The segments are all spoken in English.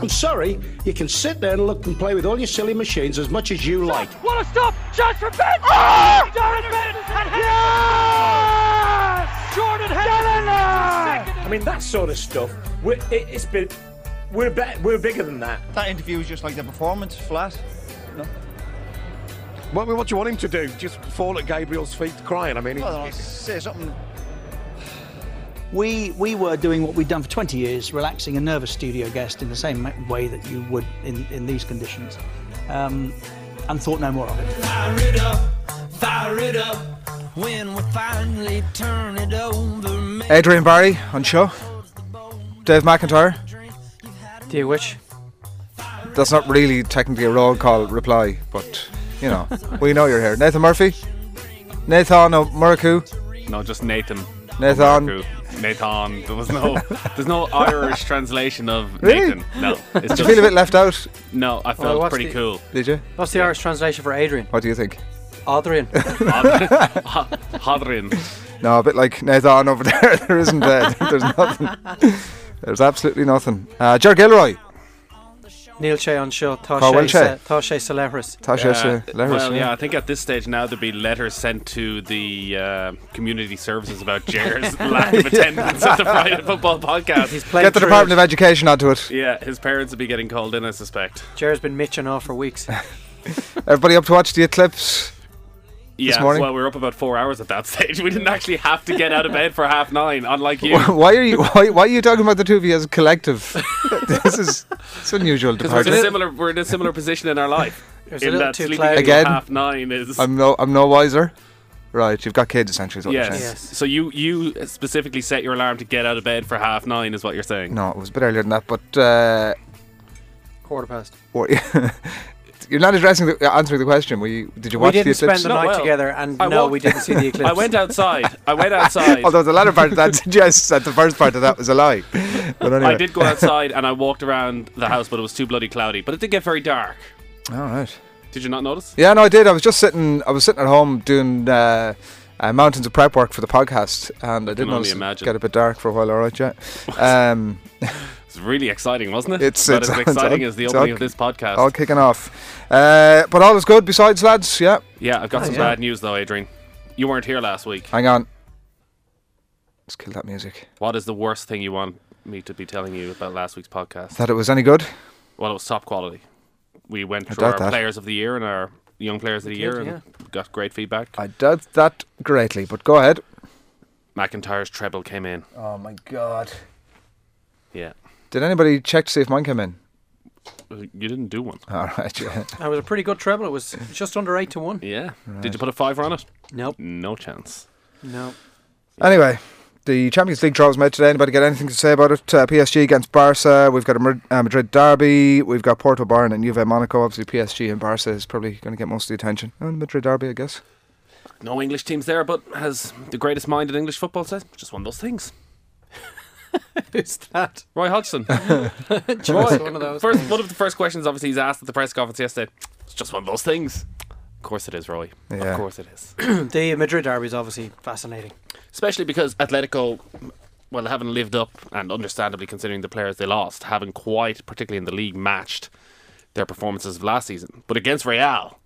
I'm sorry, you can sit there and look and play with all your silly machines as much as you like. What a stop! Chance for Ben! Oh! Darren Bent! Yes! Jordan Henderson! I mean, that sort of stuff. We're, it, it's been. We're be, we're bigger than that. That interview was just like the performance, flat. No. What, what do you want him to do? Just fall at Gabriel's feet crying? I mean, Well, I'll say something. We we were doing what we'd done for 20 years, relaxing a nervous studio guest in the same way that you would in, in these conditions, um, and thought no more of it. Fire it up, fire it up. When we finally turn it over, Adrian Barry on show. Dave McIntyre. Do you wish? That's not really technically a roll call reply, but you know, we know you're here. Nathan Murphy. Nathan O'Muraku. No, just Nathan. Nathan. Nathan. There was no. There's no Irish translation of Really? Nathan. No. It's Did you feel a bit left out? No, I Well, felt what's pretty the- cool. Did you? What's the Irish translation for Adrian? What do you think? Adrian. Hadrian. No, a bit like Nathan over there. There isn't. Uh, there's nothing. There's absolutely nothing. Uh, Ger Gilroy. Neil Shea on show. Carl Tasha Shea. Tasha Celeris. Tasha Uh, Leris. well, yeah, I think at this stage now there'd be letters sent to the uh, community services about Ger's lack of attendance at the Friday Football Podcast. He's played Get the through Department it. of Education onto it. Yeah, his parents would be getting called in, I suspect. Ger's been mitching off for weeks. Everybody up to watch the eclipse? Yeah, morning? well, we were up about four hours at that stage. We didn't actually have to get out of bed for half nine, unlike you. why are you? Why, why are you talking about the two of you as a collective? this is it's unusual Because we're in a similar, we're in a similar position in our life. It was a in that too sleeping Again? half nine is. I'm no, I'm no wiser. Right, you've got kids essentially. Is what you're yes. saying. Yes. So you you specifically set your alarm to get out of bed for half nine, is what you're saying? No, it was a bit earlier than that, but uh, Quarter past. what, you're not addressing the, answering the question. Were you, did you We watch didn't the spend eclipse? the No, night well, together, and I no, walked- we didn't see the eclipse. I went outside. I went outside. Although the latter part of that suggests that the first part of that was a lie. But anyway. I did go outside and I walked around the house, but it was too bloody cloudy. But it did get very dark. All right. Did you not notice? Yeah, no, I did. I was just sitting. I was sitting at home doing uh, uh, mountains of prep work for the podcast, and I did only notice imagine. get a bit dark for a while. All right, yeah. Um, It's really exciting, wasn't it? It's- it's- as exciting all- as the opening all- of this podcast. all kicking off, uh, but all is good. Besides, lads, yeah. Yeah, I've got Oh, some yeah. bad news though, Adrian. You weren't here last week. Hang on. Let's kill that music. What is the worst thing you want me to be telling you about last week's podcast? That it was any good? Well, it was top quality. We went I through our that. players of the year and our young players of the year did, and got great feedback. I doubt that greatly, but go ahead. McIntyre's treble came in. Oh my god. Yeah. Did anybody check to see if mine came in? You didn't do one. All right, yeah. That was a pretty good treble. It was just under eight to one. Yeah. Did you put a fiver on it? Nope. No chance. No. Anyway, the Champions League draw was made today. Anybody got anything to say about it? Uh, PSG against Barca. We've got a Madrid, uh, derby. We've got Porto Bayern and Juve Monaco. Obviously, PSG and Barca is probably going to get most of the attention. And Madrid derby, I guess. No English teams there, but has the greatest mind in English football says just one of those things. Who's that? Roy Hodgson. Roy, one of those. first, one of the first questions, obviously, he's asked at the press conference yesterday. It's just one of those things. Of course it is, Roy. Yeah. Of course it is. the Madrid derby is obviously fascinating. Especially because Atletico, well, they haven't lived up, and understandably considering the players they lost, haven't quite, particularly in the league, matched their performances of last season. But against Real,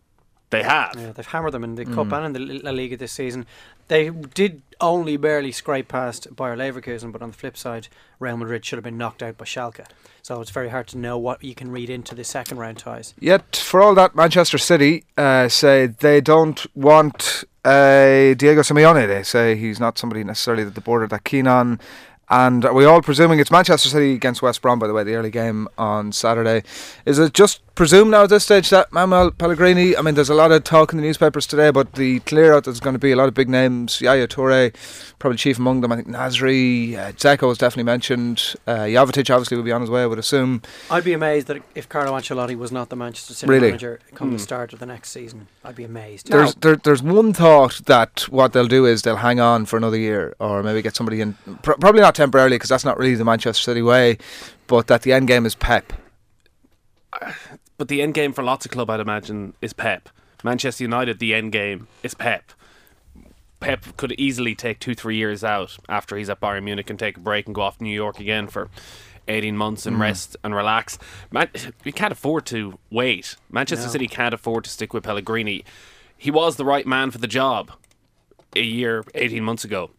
they have. Yeah, they've hammered them in the Cup mm. and in the La Liga this season. They did only barely scrape past Bayer Leverkusen, but on the flip side, Real Madrid should have been knocked out by Schalke. So it's very hard to know what you can read into the second round ties. Yet, for all that, Manchester City uh, say they don't want uh, Diego Simeone. They say he's not somebody necessarily that the board are that keen on. And are we all presuming it's Manchester City against West Brom, by the way, the early game on Saturday? Is it just presumed now at this stage that Manuel Pellegrini? I mean, there's a lot of talk in the newspapers today about the clear out. There's going to be a lot of big names. Yaya Toure, probably chief among them. I think Nasri, uh, Dzeko was definitely mentioned. Uh, Jovetic obviously will be on his way, I would assume. I'd be amazed that if Carlo Ancelotti was not the Manchester City Really? manager come the start of the next season. I'd be amazed. There's there, there's one thought that what they'll do is they'll hang on for another year, or maybe get somebody in. Pr- probably not temporarily because that's not really the Manchester City way. But that the end game is Pep. But the end game for lots of club, I'd imagine, is Pep. Manchester United, the end game is Pep. Pep could easily take two, three years out after he's at Bayern Munich and take a break and go off to New York again for 18 months and mm. rest and relax. Man, we can't afford to wait. Manchester No. City can't afford to stick with Pellegrini. He was the right man for the job a year, 18 months ago.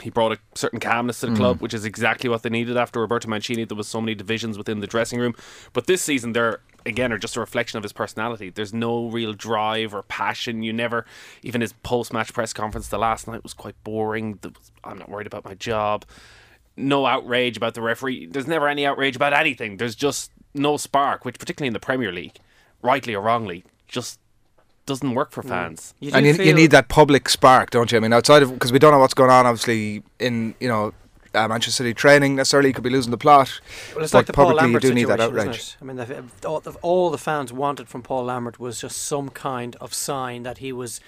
He brought a certain calmness to the club, mm. which is exactly what they needed after Roberto Mancini. There was so many divisions within the dressing room, but this season they're again are just a reflection of his personality. There's no real drive or passion. You never, even his post-match press conference the last night was quite boring. I'm not worried about my job. No outrage about the referee. There's never any outrage about anything. There's just no spark, which particularly in the Premier League, rightly or wrongly, just doesn't work for fans. You and you, you need that public spark, don't you? I mean, outside of because we don't know what's going on, obviously in you know uh, Manchester City training necessarily you could be losing the plot, Well, it's but like the Paul publicly you Lambert do need that situation, outrage. I mean, the, all, the, all the fans wanted from Paul Lambert was just some kind of sign that he was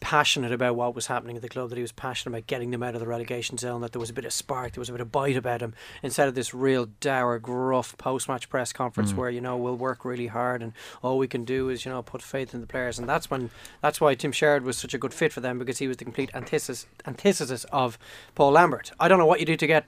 passionate about what was happening at the club, that he was passionate about getting them out of the relegation zone, that there was a bit of spark, there was a bit of bite about him, instead of this real dour, gruff post-match press conference mm. where you know we'll work really hard and all we can do is you know put faith in the players, and that's when that's why Tim Sherwood was such a good fit for them because he was the complete antithesis antithesis of Paul Lambert. I don't know what you do to get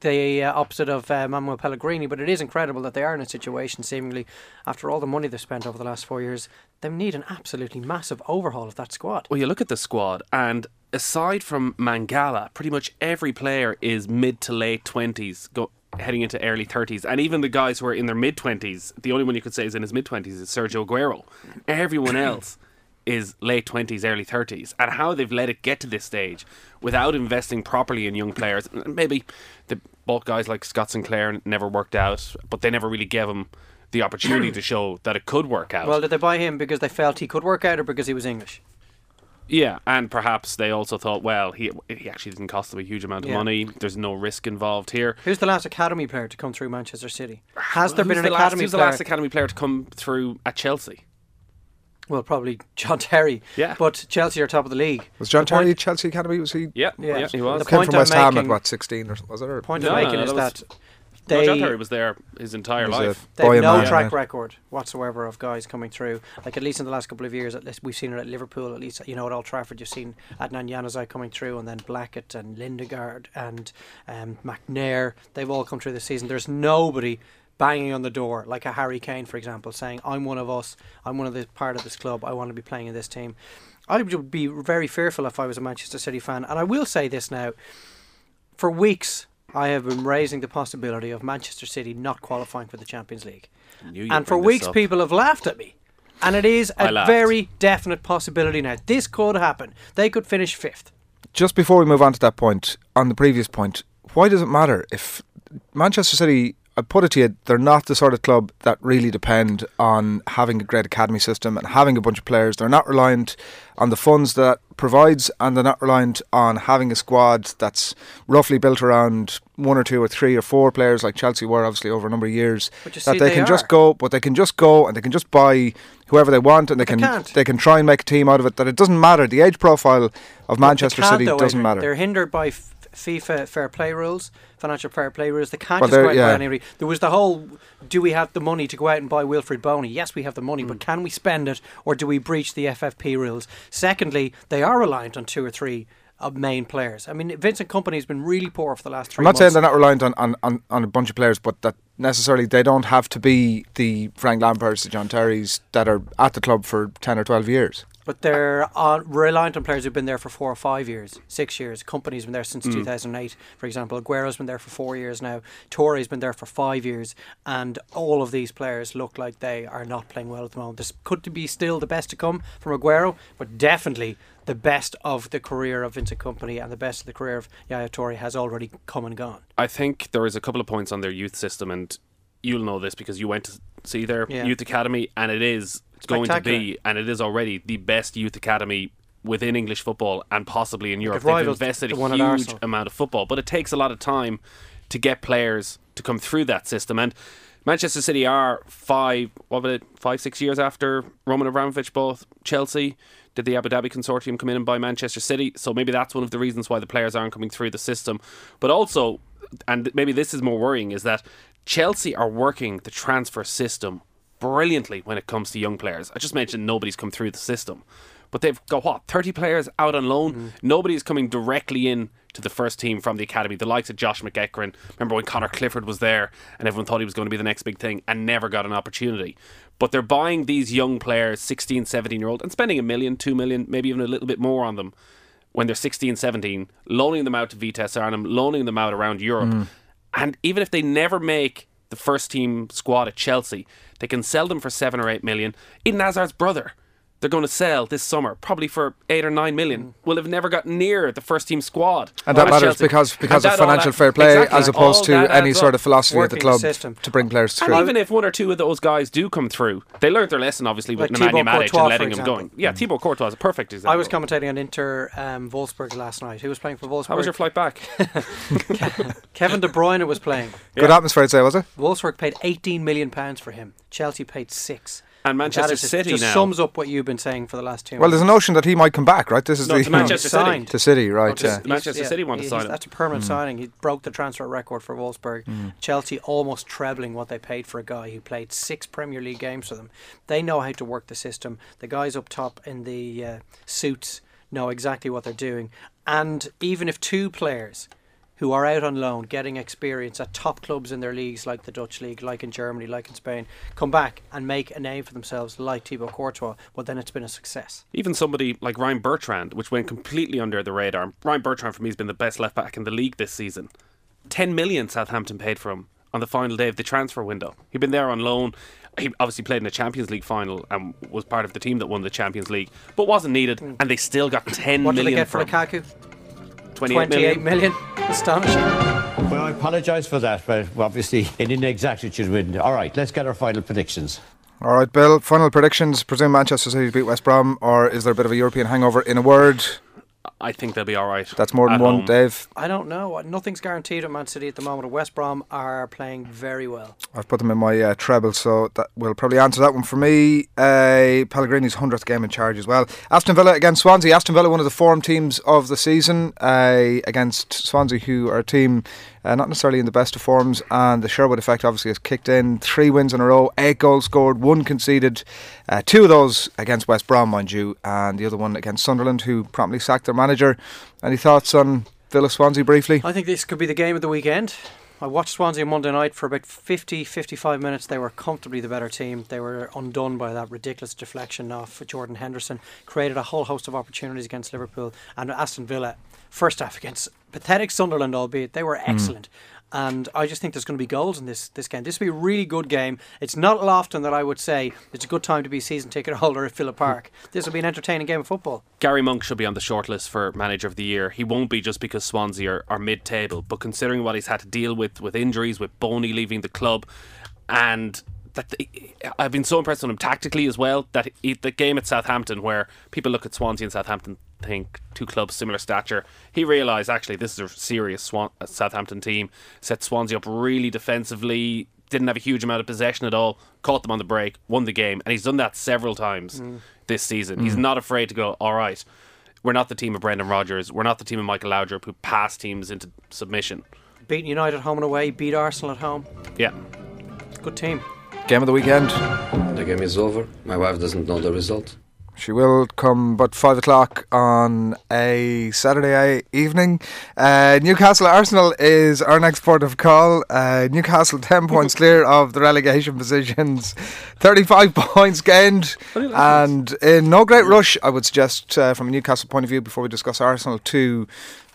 the uh, opposite of uh, Manuel Pellegrini, but it is incredible that they are in a situation, seemingly, after all the money they've spent over the last four years, they need an absolutely massive overhaul of that squad. Well, you look at the squad, and aside from Mangala, pretty much every player is mid to late twenties, go heading into early thirties, and even the guys who are in their mid twenties, the only one you could say is in his mid twenties is Sergio Aguero. Everyone else is late twenties, early thirties, and how they've let it get to this stage without investing properly in young players. Maybe the bulk guys like Scott Sinclair never worked out, but they never really gave him the opportunity to show that it could work out. Well, did they buy him because they felt he could work out or because he was English? Yeah, and perhaps they also thought, well, he he actually didn't cost them a huge amount of Yeah. money. There's no risk involved here. Who's the last academy player to come through Manchester City? Has there been an the last, academy who's the last academy player to come through at Chelsea? Well, probably John Terry. Yeah. But Chelsea are top of the league. Was John The Terry at Chelsea Academy? Was he? Yeah, Yeah. yeah, he was. The Came from West Ham at what sixteen or was it? Or The point No, I'm making no, is that was- that No, they John Terry was there his entire life. a They have no man, track yeah. record whatsoever of guys coming through. Like at least in the last couple of years, at least we've seen it at Liverpool. At least you know at Old Trafford, you've seen Adnan Januzaj coming through, and then Blackett and Lingard and um, McNair. They've all come through this season. There's nobody banging on the door like a Harry Kane, for example, saying, "I'm one of us. I'm one of the part of this club. I want to be playing in this team." I would be very fearful if I was a Manchester City fan, and I will say this now: for weeks. I have been raising the possibility of Manchester City not qualifying for the Champions League. And for weeks, up. people have laughed at me. And it is a very definite possibility now. This could happen. They could finish fifth. Just before we move on to that point, on the previous point, why does it matter if Manchester City? I put it to you, they're not the sort of club that really depend on having a great academy system and having a bunch of players. They're not reliant on the funds that provides, and they're not reliant on having a squad that's roughly built around one or two or three or four players, like Chelsea were obviously over a number of years. That they, they can just go, but they can just go and they can just buy whoever they want, and they they can can't. they can try and make a team out of it. That it doesn't matter. The age profile of Manchester City though, doesn't matter. They're hindered by f- FIFA fair play rules, financial fair play rules. They can't Well, just go out buy yeah. anybody. There was the whole do we have the money to go out and buy Wilfried Bony? Yes, we have the money, Mm. but can we spend it or do we breach the FFP rules? Secondly, they are reliant on two or three of main players. I mean, Vincent Kompany has been really poor for the last 3 I'm not saying they're not reliant on, on, on, on a bunch of players, but that necessarily they don't have to be the Frank Lampards, the John Terrys that are at the club for 10 or 12 years. But they're on, reliant on players who've been there for four or five years, six years. Kompany's been there since mm. 2008, for example. Aguero's been there for four years now. Toure's been there for five years. And all of these players look like they are not playing well at the moment. This could be still the best to come from Aguero, but definitely the best of the career of Vincent Kompany and the best of the career of Yaya Toure has already come and gone. I think there is a couple of points on their youth system, and you'll know this because you went to see their Yeah. youth academy, and it is going to be, and it is already the best youth academy within English football and possibly in Europe. They've invested a huge amount of football, but it takes a lot of time to get players to come through that system. And Manchester City are five, what was it, five, six years after Roman Abramovich bought Chelsea. Did the Abu Dhabi consortium come in and buy Manchester City? So maybe that's one of the reasons why the players aren't coming through the system. But also, and maybe this is more worrying, is that Chelsea are working the transfer system brilliantly when it comes to young players. I just mentioned nobody's come through the system. But they've got what thirty players out on loan. Mm. Nobody's coming directly in to the first team from the academy. The likes of Josh McEachran. Remember when Connor Clifford was there, and everyone thought he was going to be the next big thing, and never got an opportunity. But they're buying these young players, 16, 17 year old, and spending a million, two million, maybe even a little bit more on them when they're 16, 17, loaning them out to Vitesse Arnhem, loaning them out around Europe. Mm. And even if they never make the first team squad at Chelsea, they can sell them for seven or eight million. Eden Hazard's brother, they're going to sell this summer, probably for eight or nine million, will have never got near the first team squad. And that matters Chelsea. because because And of financial adds- fair play Exactly. as opposed All to any sort of philosophy of the club system. to bring players through. And through. even if one or two of those guys do come through, they learned their lesson, obviously, with Like Nemanja Matic and letting him go. going. Yeah, Thibaut Courtois is a perfect example. I was commentating on Inter um, Wolfsburg last night. Who was playing for Wolfsburg? How was your flight back? Kevin De Bruyne was playing. Good atmosphere, I'd say, was it? Wolfsburg paid 18 million pounds for him. Chelsea paid six. And Manchester That is City just now. sums up what you've been saying for the last two. Well, there's a notion that he might come back, right? This is No, the to Manchester City. signed. to City, right? just- yeah. Manchester City want to sign him. That's a permanent Mm. signing. He broke the transfer record for Wolfsburg. Chelsea almost trebling what they paid for a guy who played six Premier League games for them. They know how to work the system. The guys up top in the uh, suits know exactly what they're doing. And even if two players who are out on loan getting experience at top clubs in their leagues like the Dutch league, like in Germany, like in Spain, come back and make a name for themselves like Thibaut Courtois, well then it's been a success. Even somebody like Ryan Bertrand, which went completely under the radar. Ryan Bertrand for me has been the best left back in the league this season. Ten million Southampton paid for him on the final day of the transfer window. He'd been there on loan. He obviously played in the Champions League final and was part of the team that won the Champions League, but wasn't needed. Hmm. And they still got ten What did they get for him. Lukaku? 28 28 million. million. Astonishing. Well, I apologise for that, but obviously in inexactitude. With all right, let's get our final predictions. All right, Bill. Final predictions. Presume Manchester City beat West Brom, or is there a bit of a European hangover? In a word, I think they'll be all right. that's more than one. home. Dave, I don't know. Nothing's guaranteed at Man City at the moment. West Brom are playing very well. I've put them in my uh, treble, so that will probably answer that one for me. Uh, Pellegrini's hundredth game in charge as well. Aston Villa against Swansea. Aston Villa, one of the form teams of the season, uh, against Swansea, who are a team uh, not necessarily in the best of forms, and the Sherwood effect obviously has kicked in. Three wins in a row, eight goals scored, one conceded. Uh, two of those against West Brom, mind you, and the other one against Sunderland, who promptly sacked their manager. Any thoughts on Villa Swansea briefly? I think this could be the game of the weekend. I watched Swansea Monday night for about 50, 55 minutes. They were comfortably the better team. They were undone by that ridiculous deflection off Jordan Henderson. Created a whole host of opportunities against Liverpool and Aston Villa. First half against pathetic Sunderland, albeit they were hmm. excellent. And I just think there's going to be goals in this this game. This will be a really good game. It's not often that I would say it's a good time to be a season ticket holder at Villa Park. Hmm. This will be an entertaining game of football. Gary Monk should be on the shortlist for manager of the year. He won't be just because Swansea are, are mid-table, but considering what he's had to deal with with injuries, with Bony leaving the club, and that the, I've been so impressed with him tactically as well. That he, the game at Southampton, where people look at Swansea and Southampton, think two clubs similar stature, he realised actually this is a serious Swan, uh, Southampton team. Set Swansea up really defensively. Didn't have a huge amount of possession at all. Caught them on the break, won the game, and he's done that several times this season. He's not afraid to go. All right, we're not the team of Brendan Rodgers. We're not the team of Michael Laudrup who pass teams into submission. Beat United home and away, beat Arsenal at home. Yeah. Good team. Game of the weekend. The game is over. My wife doesn't know the result. She will come about five o'clock on a Saturday evening. Uh, Newcastle Arsenal is our next port of call. Uh, Newcastle 10 points clear of the relegation positions, 35 points gained, and in no great rush, I would suggest, uh, from a Newcastle point of view, before we discuss Arsenal, to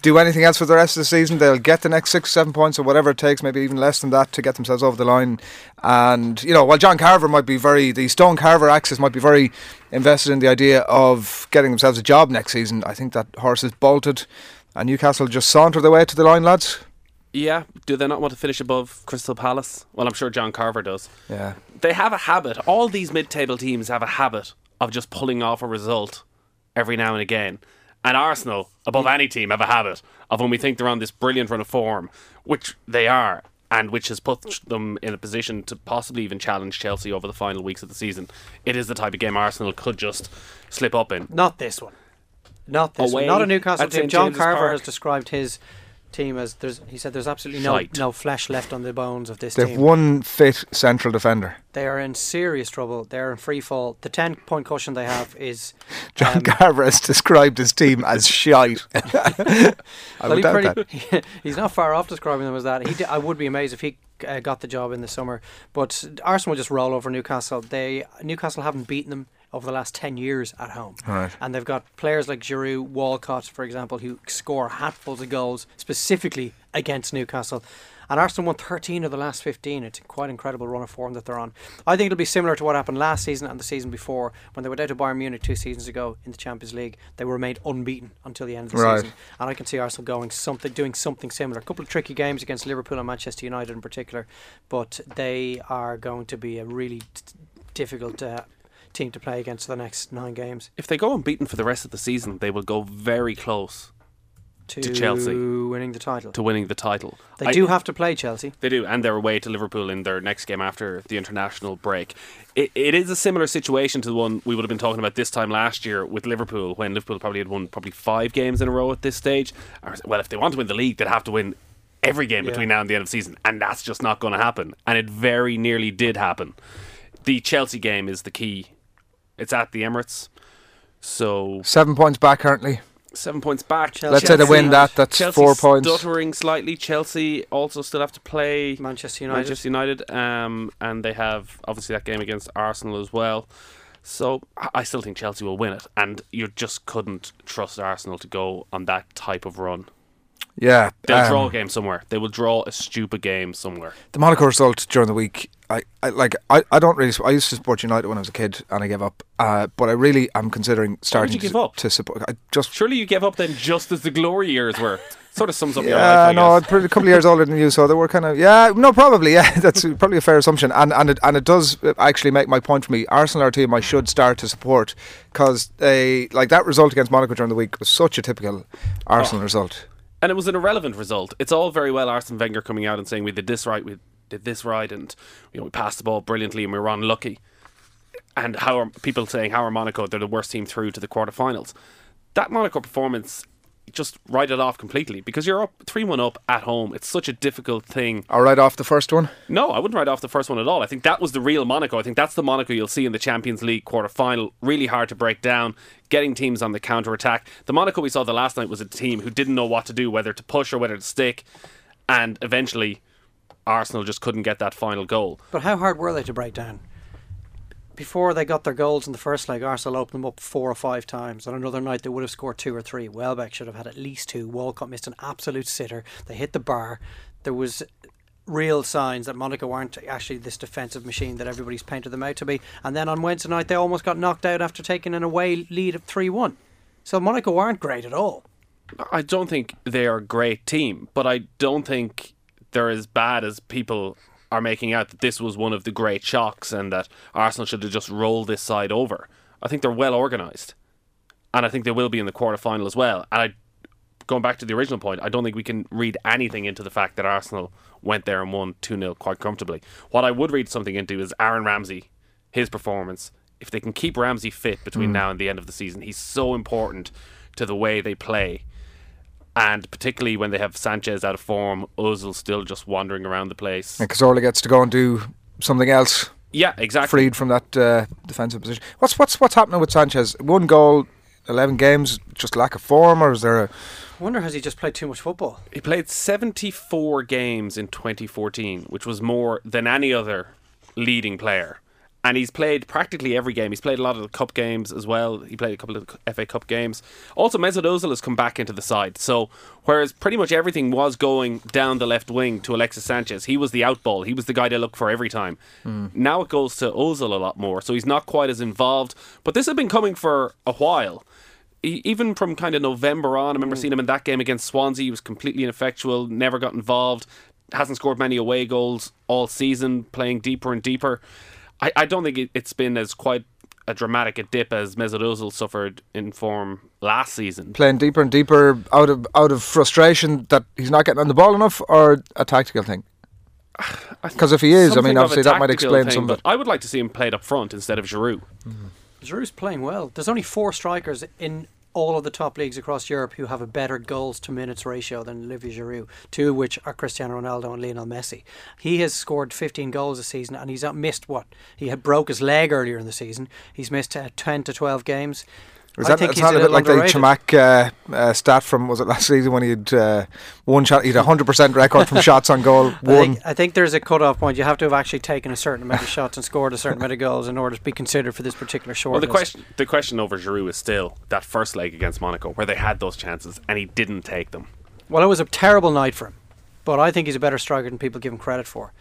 do anything else for the rest of the season. They'll get the next six, seven points or whatever it takes, maybe even less than that, to get themselves over the line. And you know, while John Carver might be very, the Stone Carver axis might be very invested in the idea of getting themselves a job next season. I think that horse is bolted, and Newcastle just saunter their way to the line, lads. Yeah. Do they not want to finish above Crystal Palace? Well, I'm sure John Carver does. Yeah. They have a habit. All these mid-table teams have a habit of just pulling off a result every now and again. And Arsenal, above any team, have a habit of when we think they're on this brilliant run of form, which they are, and which has put them in a position to possibly even challenge Chelsea over the final weeks of the season. It is the type of game Arsenal could just slip up in. Not this one. Not this Away one. Not a Newcastle team. John James's Carver Park. has described his team as there's. He said there's absolutely no Shite. no flesh left on the bones of this They've team. one fit central defender. They are in serious trouble. They're in free fall. The ten point cushion they have is John um, Carver has described his team as shite. I Well, would he doubt pretty- that. he's not far off describing them as that. He d- I would be amazed if he uh, got the job in the summer. But Arsenal will just roll over Newcastle. They Newcastle haven't beaten them over the last ten years at home, Right. and they've got players like Giroud, Walcott, for example, who score hatfuls of goals specifically against Newcastle. And Arsenal won 13 of the last 15. It's quite incredible run of form that they're on. I think it'll be similar to what happened last season and the season before when they went out to Bayern Munich two seasons ago in the Champions League. They were remained unbeaten until the end of the Right. season. And I can see Arsenal going something, doing something similar. A couple of tricky games against Liverpool and Manchester United in particular, but they are going to be a really t- difficult uh, team to play against for the next nine games. If they go unbeaten for the rest of the season, they will go very close To, To Chelsea. winning the title. to winning the title. They I- do have to play Chelsea. They do, and they're away to Liverpool in their next game after the international break. It, it is a similar situation to the one we would have been talking about this time last year with Liverpool, when Liverpool probably had won probably five games in a row at this stage. Well, if they want to win the league, they'd have to win every game Yeah. between now and the end of the season, and that's just not going to happen. And it very nearly did happen. The Chelsea game is the key. It's at the Emirates, so Seven points back currently. seven points back. Chelsea- Let's say they win that. That's Chelsea four points. Stuttering slightly. Chelsea also still have to play Manchester United. Manchester United, um, and they have obviously that game against Arsenal as well. So I- I still think Chelsea will win it, and you just couldn't trust Arsenal to go on that type of run. Yeah. They'll um, draw a game somewhere. They will draw a stupid game somewhere. the Monaco result during the week. I, I like. I, I don't really. I used to support United when I was a kid, and I gave up. Uh, but I really am considering starting Did you to, give up? to support. I just Surely you gave up then, just as the glory years were. Sort of sums up your life. Yeah, I no, I'm a couple of years older than you, so they were kind of yeah, no, probably yeah. That's probably a fair assumption, and and it, and it does actually make my point for me. Arsenal are a team I should start to support because they like that result against Monaco during the week was such a typical Arsenal Oh. result. And it was an irrelevant result. It's all very well Arsene Wenger coming out and saying we did this right, we did this right, and you know we passed the ball brilliantly and we were unlucky. And how are people saying how are Monaco? They're the worst team through to the quarterfinals. That Monaco performance just write it off completely because you're up three one up at home. It's such a difficult thing. I write off the first one. No, I wouldn't write off the first one at all. I think that was the real Monaco. I think that's the Monaco you'll see in the Champions League quarter final. Really hard to break down, getting teams on the counter attack. The Monaco we saw the last night was a team who didn't know what to do, whether to push or whether to stick, and eventually Arsenal just couldn't get that final goal. But how hard were they to break down? Before they got their goals in the first leg, Arsenal opened them up four or five times. On another night, they would have scored two or three. Welbeck should have had at least two. Walcott missed an absolute sitter. They hit the bar. There was real signs that Monaco weren't actually this defensive machine that everybody's painted them out to be. And then on Wednesday night, they almost got knocked out after taking an away lead of 3 1. So Monaco aren't great at all. I don't think they are a great team, but I don't think they're as bad as people are making out that this was one of the great shocks and that Arsenal should have just rolled this side over. I think they're well organised. And I think they will be in the quarter final as well. And I going back to the original point, I don't think we can read anything into the fact that Arsenal went there and won 2 0 quite comfortably. What I would read something into is Aaron Ramsey, his performance. If they can keep Ramsey fit between Mm. now and the end of the season, he's so important to the way they play. And particularly when they have Sanchez out of form, Ozil still just wandering around the place. And Cazorla gets to go and do something else. Yeah, exactly. Freed from that uh, defensive position. What's what's what's happening with Sanchez? One goal, eleven games, just lack of form, or is there a I wonder has he just played too much football? He played 74 games in 2014, which was more than any other leading player. And he's played practically every game. He's played a lot of the cup games as well. He played a couple of the FA Cup games. Also, Mesut Ozil has come back into the side. So, whereas pretty much everything was going down the left wing to Alexis Sanchez, he was the outball. He was the guy they look for every time. Hmm. Now it goes to Ozil a lot more. So he's not quite as involved. But this has been coming for a while even from kind of November on, I remember hmm. seeing him in that game against Swansea. He was completely ineffectual, never got involved, hasn't scored many away goals all season, playing deeper and deeper. I, I don't think it, it's been as quite a dramatic a dip as Mesut Ozil suffered in form last season. playing deeper and deeper out of out of frustration that he's not getting on the ball enough, or a tactical thing? Because if he is, I mean, obviously that might explain thing, some of but it. I would like to see him played up front instead of Giroud. Mm-hmm. Giroud's playing well. There's only four strikers in all of the top leagues across Europe who have a better goals to minutes ratio than Olivier Giroud, two of which are Cristiano Ronaldo and Lionel Messi. He has scored 15 goals this season and he's not missed what? He had broke his leg earlier in the season. He's missed uh, 10 to 12 games. Was I that think it's he's not a bit little like the underrated. Chamakh uh, uh, stat from was it last season when he had uh, one shot, he had a hundred percent record from shots on goal. I think, I think there's a cut-off point. You have to have actually taken a certain amount of shots and scored a certain amount of goals in order to be considered for this particular short Well, the question the question over Giroud is still that first leg against Monaco where they had those chances and he didn't take them. Well, it was a terrible night for him, but I think he's a better striker than people give him credit for.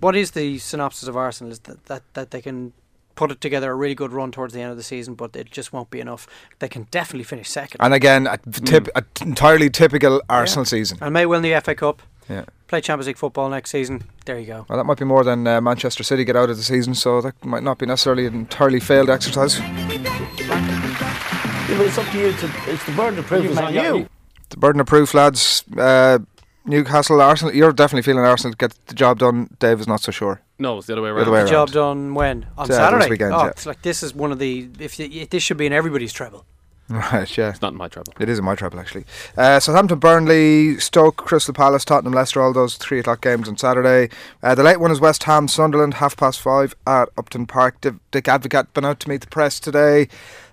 What is the synopsis of Arsenal? Is that, that, that they can put it together a really good run towards the end of the season, but it just won't be enough. They can definitely finish second. And again, a tip, a t- entirely typical Arsenal season. And may win the FA Cup. Yeah. Play Champions League football next season. There you go. Well, that might be more than uh, Manchester City get out of the season, so that might not be necessarily an entirely failed exercise. Yeah, but it's up to you. To, it's the burden of proof is on you. The burden of proof, lads. Uh, Newcastle, Arsenal. You're definitely feeling Arsenal get the job done. Dave is not so sure. No, it's the other way The around. other way The job done when on Yeah, Saturday. weekend, oh, yeah. it's like this is one of the if y- this should be in everybody's treble. Right, yeah. It's not in my trouble. It is in my trouble, actually. Uh, Southampton, Burnley, Stoke, Crystal Palace, Tottenham, Leicester, all those three o'clock games on Saturday. Uh, the late one is West Ham, Sunderland, half past five at Upton Park. Div- Dick Advocaat been out to meet the press today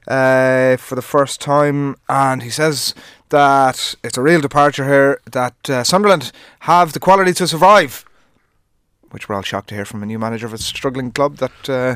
uh, for the first time, and he says that it's a real departure here, that uh, Sunderland have the quality to survive. Which we're all shocked to hear from a new manager of a struggling club. That uh,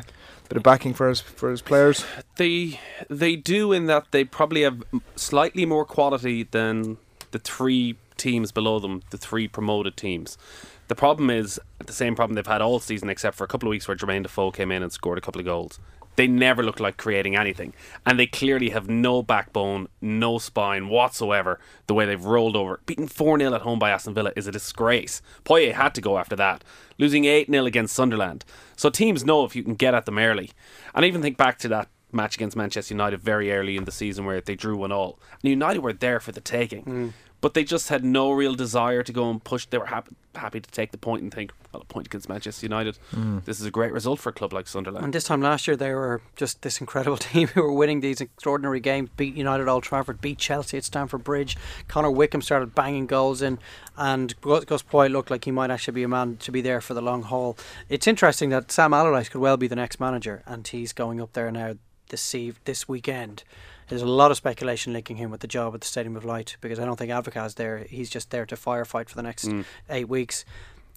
bit of backing for his for his players. They they do in that they probably have slightly more quality than the three teams below them, the three promoted teams. The problem is the same problem they've had all season, except for a couple of weeks where Jermaine Defoe came in and scored a couple of goals. They never look like creating anything, and they clearly have no backbone, no spine whatsoever. The way they've rolled over, beaten four 0 at home by Aston Villa is a disgrace. Poyet had to go after that, losing eight 0 against Sunderland. So teams know if you can get at them early, and even think back to that match against Manchester United very early in the season where they drew one all. And United were there for the taking, mm. But they just had no real desire to go and push. They were happy happy to take the point and think, well, a point against Manchester United. Mm. This is a great result for a club like Sunderland. And this time last year, they were just this incredible team who were winning these extraordinary games. Beat United at Old Trafford, beat Chelsea at Stamford Bridge. Connor Wickham started banging goals in, and Gus Gus Poyet looked like he might actually be a man to be there for the long haul. It's interesting that Sam Allardyce could well be the next manager, and he's going up there now this eve- this weekend. There's a lot of speculation linking him with the job at the Stadium of Light because I don't think Advocaat's there. He's just there to firefight for the next Mm. eight weeks.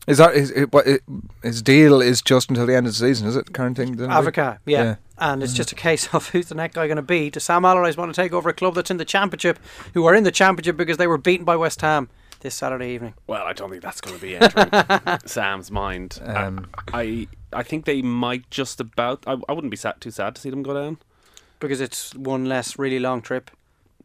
Is that is it, what it, his deal is just until the end of the season? Is it current thing? then? Avocat, yeah. Yeah. And it's just a case of who's the next guy going to be. Does Sam Allardyce want to take over a club that's in the championship, who are in the championship because they were beaten by West Ham this Saturday evening? Well, I don't think that's going to be entering Sam's mind. Um, I I think they might just about. I, I wouldn't be sad, too sad to see them go down. Because it's one less really long trip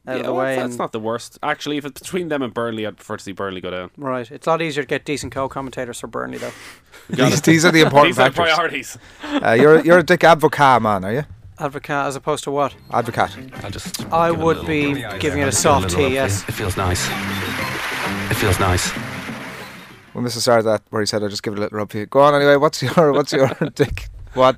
out Yeah, of the well, way. that's not the worst. Actually, if it's between them and Burnley, I'd prefer to see Burnley go down. Right. It's a lot easier to get decent co-commentators for Burnley, though. These, these are the important These are factors. priorities. Uh, you're you're a Dick Advocaat man, are you? Advocate as opposed to what? Advocate. I just. I would be giving it a soft tea, yes. It feels nice. It feels nice. We missed the start of that where he said, "I'll just give it a little rub for you." Go on anyway. What's your what's your Dick? What?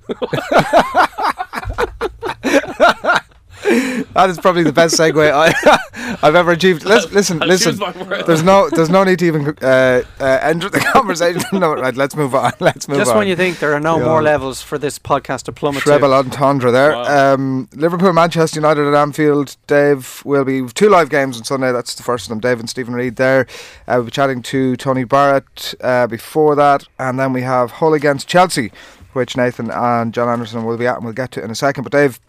That is probably the best segue I, I've ever achieved. Lis- listen, I'll listen. choose my words. There's no there's no need to even uh, uh, enter the conversation. no, right. Let's move on. Let's move Just on. when you think there are no Yeah. more levels for this podcast to plummet Treble to. entendre there. Wow. Um, Liverpool, Manchester United at Anfield. Dave will be two live games on Sunday. That's the first of them. Dave and Stephen Reed there. Uh, we'll be chatting to Tony Barrett uh, before that, and then we have Hull against Chelsea, which Nathan and John Anderson will be at, and we'll get to in a second. But Dave,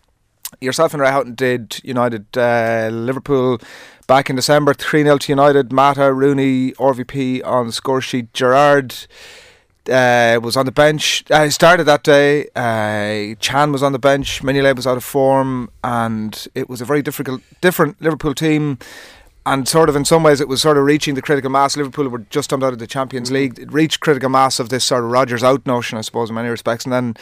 yourself and Ray Houghton did United uh, Liverpool back in December, three 0 to United. Mata, Rooney, RVP on score sheet. Gerrard uh, was on the bench. Uh, started that day. Uh, Can was on the bench. Mignolet was out of form, and it was a very difficult, different Liverpool team. And sort of, in some ways, it was sort of reaching the critical mass. Liverpool were just jumped out of the Champions League. It reached critical mass of this sort of Rodgers out notion, I suppose, in many respects. And then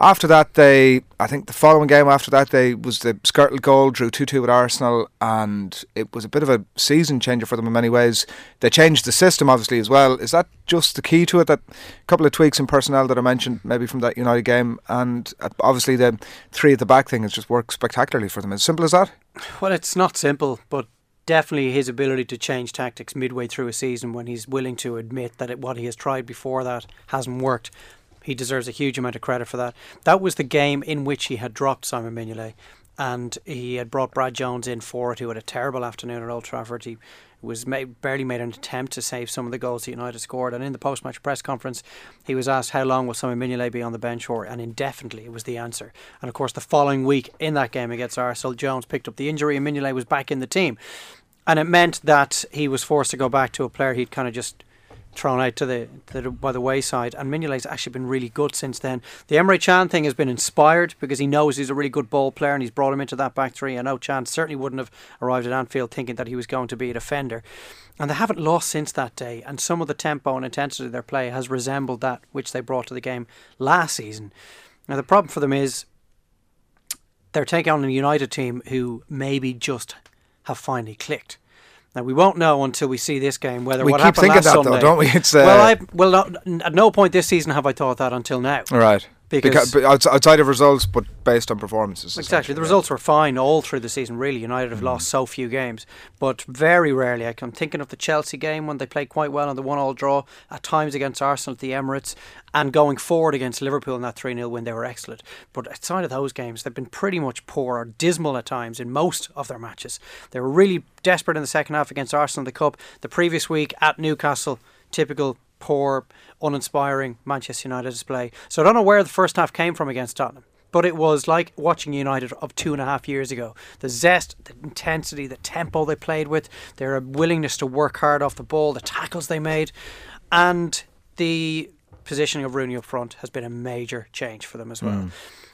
after that, they, I think the following game after that, they was the Skrtel goal, drew 2 2 with Arsenal, and it was a bit of a season changer for them in many ways. They changed the system, obviously, as well. Is that just the key to it? That couple of tweaks in personnel that I mentioned, maybe from that United game, and uh, obviously the three at the back thing has just worked spectacularly for them. As simple as that? Well, it's not simple, but definitely his ability to change tactics midway through a season when he's willing to admit that it, what he has tried before that hasn't worked. He deserves a huge amount of credit for that. That was the game in which he had dropped Simon Mignolet and he had brought Brad Jones in for it, who had a terrible afternoon at Old Trafford. He was made, barely made an attempt to save some of the goals that United scored. And in the post-match press conference, he was asked how long will Simon Mignolet be on the bench for, and indefinitely was the answer. And of course, the following week in that game against Arsenal, Jones picked up the injury, and Mignolet was back in the team, and it meant that he was forced to go back to a player he'd kind of just thrown out to the, to the by the wayside. And Mignolet's actually been really good since then. The Emre Can thing has been inspired because he knows he's a really good ball player and he's brought him into that back three. I know Can certainly wouldn't have arrived at Anfield thinking that he was going to be a defender. And they haven't lost since that day. And some of the tempo and intensity of their play has resembled that which they brought to the game last season. Now the problem for them is they're taking on a United team who maybe just have finally clicked. Now we won't know until we see this game whether We what keep happened thinking last that, though, don't we? It's, uh... well, I well not, at no point this season have I thought that until now. Right. Because- outs- outside of results, but based on performances. Exactly. The results were fine all through the season, really. United have mm-hmm. lost so few games. But very rarely, I'm thinking of the Chelsea game when they played quite well on the one all draw, at times against Arsenal at the Emirates, and going forward against Liverpool in that 3 0 win, they were excellent. But outside of those games, they've been pretty much poor or dismal at times in most of their matches. They were really desperate in the second half against Arsenal in the Cup. The previous week at Newcastle, typical poor, uninspiring Manchester United display. So I don't know where the first half came from against Tottenham. But it was like watching United of two and a half years ago. The zest, the intensity, the tempo they played with, their willingness to work hard off the ball, the tackles they made, and the positioning of Rooney up front has been a major change for them as well. Mm.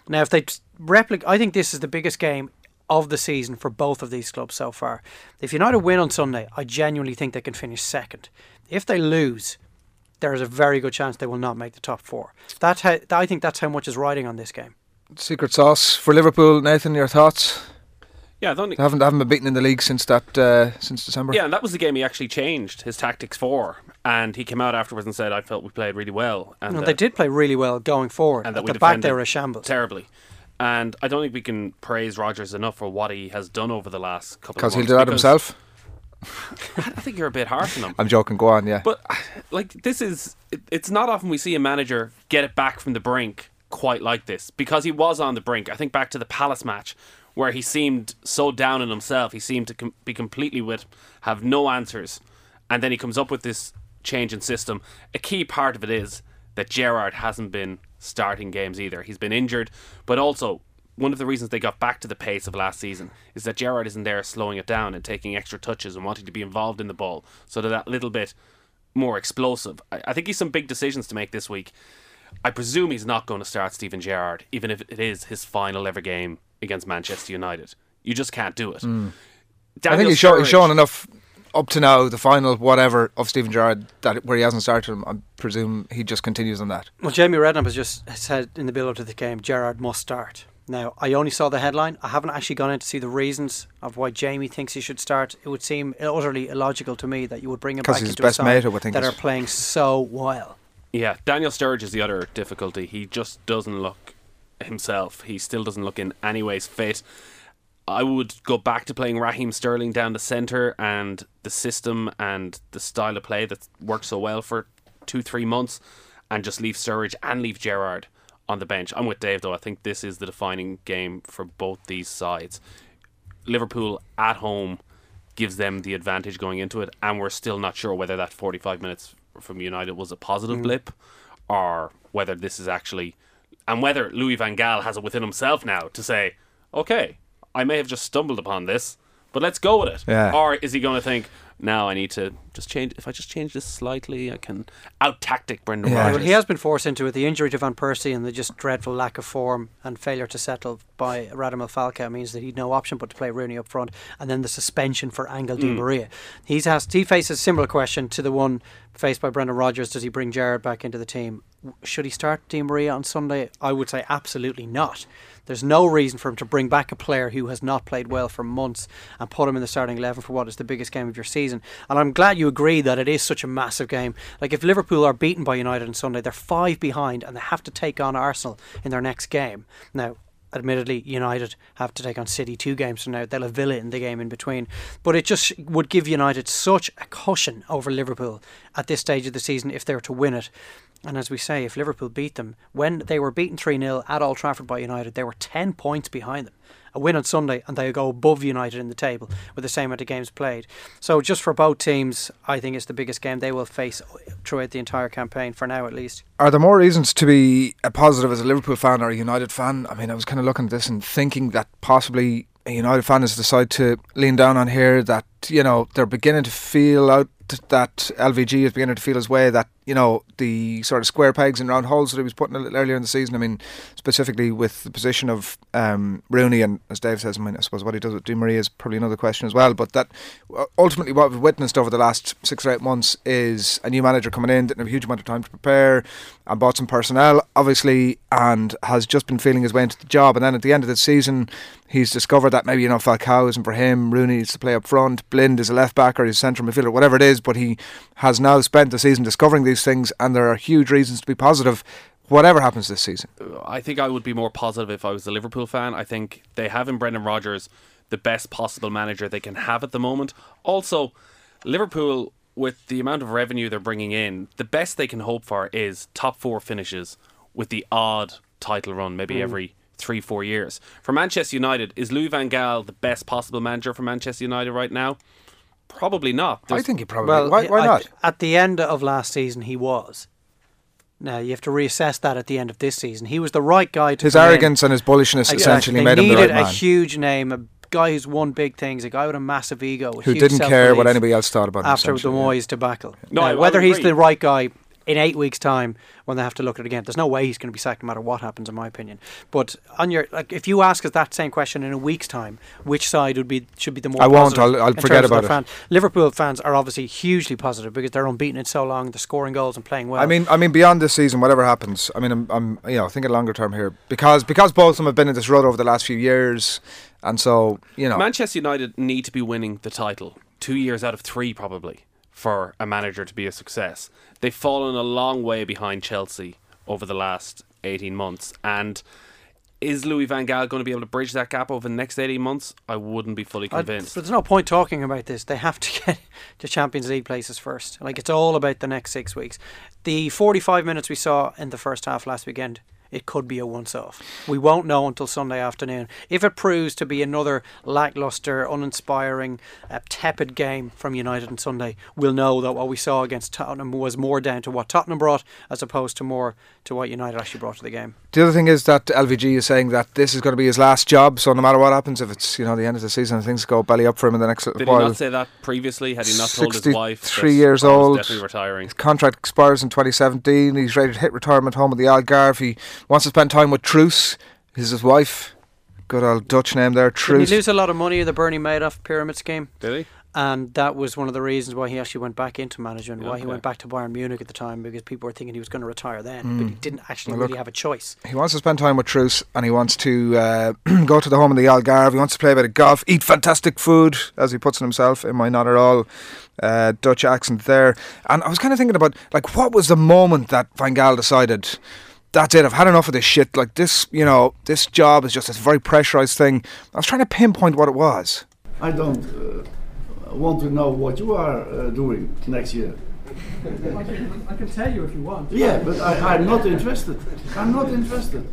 Now, if they replicate, I think this is the biggest game of the season for both of these clubs so far. If United win on Sunday, I genuinely think they can finish second. If they lose, there is a very good chance they will not make the top four. That how, I think that's how much is riding on this game. Secret sauce for Liverpool, Nathan. Your thoughts? Yeah, I don't think They haven't haven't been beaten in the league since that uh, since December. Yeah, and that was the game he actually changed his tactics for, and he came out afterwards and said, "I felt we played really well." And No, that- they did play really well going forward. and that At we the back, they defended were a shambles. terribly. And I don't think we can praise Rodgers enough for what he has done over the last couple of years. Because he'll do that because himself. I think you're a bit harsh on him. I'm joking. Go on. Yeah. But like this is, it, it's not often we see a manager get it back from the brink quite like this because he was on the brink. I think back to the Palace match where he seemed so down in himself. He seemed to com- be completely with have no answers, and then he comes up with this change in system. A key part of it is that Gerrard hasn't been starting games either. He's been injured, but also. One of the reasons they got back to the pace of last season is that Gerrard isn't there slowing it down and taking extra touches and wanting to be involved in the ball. So they're that little bit more explosive. I, I think he's some big decisions to make this week. I presume he's not going to start Steven Gerrard, even if it is his final ever game against Manchester United. You just can't do it. Mm. I think he's, show, he's shown enough up to now, the final whatever of Steven Gerrard, that where he hasn't started him. I presume he just continues on that. Well, Jamie Redknapp has just said in the build up to the game, Gerrard must start. Now, I only saw the headline. I haven't actually gone in to see the reasons of why Jamie thinks he should start. It would seem utterly illogical to me that you would bring him 'Cause back his into best a side mate, I would think that is- are playing so well. Yeah, Daniel Sturridge is the other difficulty. He just doesn't look himself. He still doesn't look in any ways fit. I would go back to playing Raheem Sterling down the centre and the system and the style of play that worked so well for two, three months and just leave Sturridge and leave Gerrard on the bench. I'm with Dave though. I think this is the defining game for both these sides. Liverpool at home gives them the advantage going into it, and we're still not sure whether that 45 minutes from United was a positive Mm. blip or whether this is actually. And whether Louis Van Gaal has it within himself now to say, okay, I may have just stumbled upon this, but let's go with it. Yeah. Or is he going to think, now I need to just change. If I just change this slightly, I can out tactic Brendan Well, Rodgers. he has been forced into it. The injury to Van Persie and the just dreadful lack of form and failure to settle by Radamel Falcao means that he'd no option but to play Rooney up front. And then the suspension for Angel Di Mm. Maria. He's asked, he faces a similar question to the one faced by Brendan Rodgers. Does he bring Gerrard back into the team? Should he start Di Maria on Sunday? I would say absolutely not. There's no reason for him to bring back a player who has not played well for months and put him in the starting 11 for what is the biggest game of your season. And I'm glad you agree that it is such a massive game. Like, if Liverpool are beaten by United on Sunday, they're five behind and they have to take on Arsenal in their next game. Now, admittedly, United have to take on City two games from now. They'll have Villa in the game in between. But it just would give United such a cushion over Liverpool at this stage of the season if they were to win it. And as we say, if Liverpool beat them, when they were beaten 3 0 at Old Trafford by United, they were 10 points behind them. A win on Sunday, and they go above United in the table with the same amount of games played. So, just for both teams, I think it's the biggest game they will face throughout the entire campaign, for now at least. Are there more reasons to be a positive as a Liverpool fan or a United fan? I mean, I was kind of looking at this and thinking that possibly a United fan has decided to lean down on here that, you know, they're beginning to feel out that LVG is beginning to feel his way that you know the sort of square pegs and round holes that he was putting a little earlier in the season. I mean, specifically with the position of um, Rooney and as Dave says, I mean, I suppose what he does with Di Maria is probably another question as well. But that uh, ultimately what we've witnessed over the last six or eight months is a new manager coming in, didn't have a huge amount of time to prepare, and bought some personnel obviously, and has just been feeling his way into the job. And then at the end of the season, he's discovered that maybe you know Falcao isn't for him. Rooney needs to play up front. Blind is a left back or he's a central midfielder, whatever it is. But he has now spent the season discovering these things, and there are huge reasons to be positive. Whatever happens this season, I think I would be more positive if I was a Liverpool fan. I think they have in Brendan Rodgers the best possible manager they can have at the moment. Also, Liverpool with the amount of revenue they're bringing in, the best they can hope for is top four finishes with the odd title run, maybe Mm. every three, four years. For Manchester United, is Louis Van Gaal the best possible manager for Manchester United right now? Probably not. I think he probably. Well, why, why I- not? At the end of last season, he was. Now you have to reassess that at the end of this season. He was the right guy to His come in. arrogance and his bullishness Exactly. essentially They made him the needed right a huge name, a guy who's won big things, a guy with a massive ego, with Who huge didn't care what anybody else thought about him, after the essentially. Moyes debacle. No, Now, I- I whether would he's the right guy in eight weeks' time when they have to look at it again, there's no way he's going to be sacked no matter what happens, in my opinion. But on your like, if you ask us that same question in a week's time, which side would be should be the more? I won't, I'll- I'll forget about it. Fan. Liverpool fans are obviously hugely positive because they're unbeaten in so long, they're scoring goals and playing well. I mean, I mean, beyond this season, whatever happens, I mean, I'm, I'm, you know, thinking longer term here because because both of them have been in this rut over the last few years, and so you know, Manchester United need to be winning the title two years out of three, probably, for a manager to be a success. They've fallen a long way behind Chelsea over the last 18 months. And is Louis Van Gaal going to be able to bridge that gap over the next 18 months? I wouldn't be fully convinced. but there's no point talking about this. They have to get to Champions League places first. Like it's all about the next six weeks. The 45 minutes we saw in the first half last weekend, it could be a once-off. We won't know until Sunday afternoon. If it proves to be another lackluster, uninspiring, uh, tepid game from United on Sunday, we'll know that what we saw against Tottenham was more down to what Tottenham brought as opposed to more to what United actually brought to the game. the other thing is that LVG is saying that this is going to be his last job. So no matter what happens, if it's you know the end of the season and things go belly up for him in the next little Did he while, not say that previously? Had he not told his wife? Three years old. Definitely retiring. His contract expires in 2017. He's ready to hit retirement home at the Algarve. He wants to spend time with Truus. This is his wife. Good old Dutch name there, Didn't Truus. he lose a lot of money in the Bernie Madoff pyramid scheme? Did he? And that was one of the reasons why he actually went back into management, why he went back to Bayern Munich at the time, because people were thinking he was going to retire then, Mm. but he didn't actually Well, look, really have a choice. He wants to spend time with Truus and he wants to uh, go to the home of the Algarve. He wants to play a bit of golf, eat fantastic food, as he puts it himself, in my not at all uh, Dutch accent there. And I was kind of thinking about, like, what was the moment that Van Gaal decided, that's it, I've had enough of this shit. Like, this, you know, this job is just this very pressurized thing. I was trying to pinpoint what it was. I don't uh, want to know what you are uh, doing next year. I can tell you if you want. Yeah, but I, I'm not interested. I'm not interested.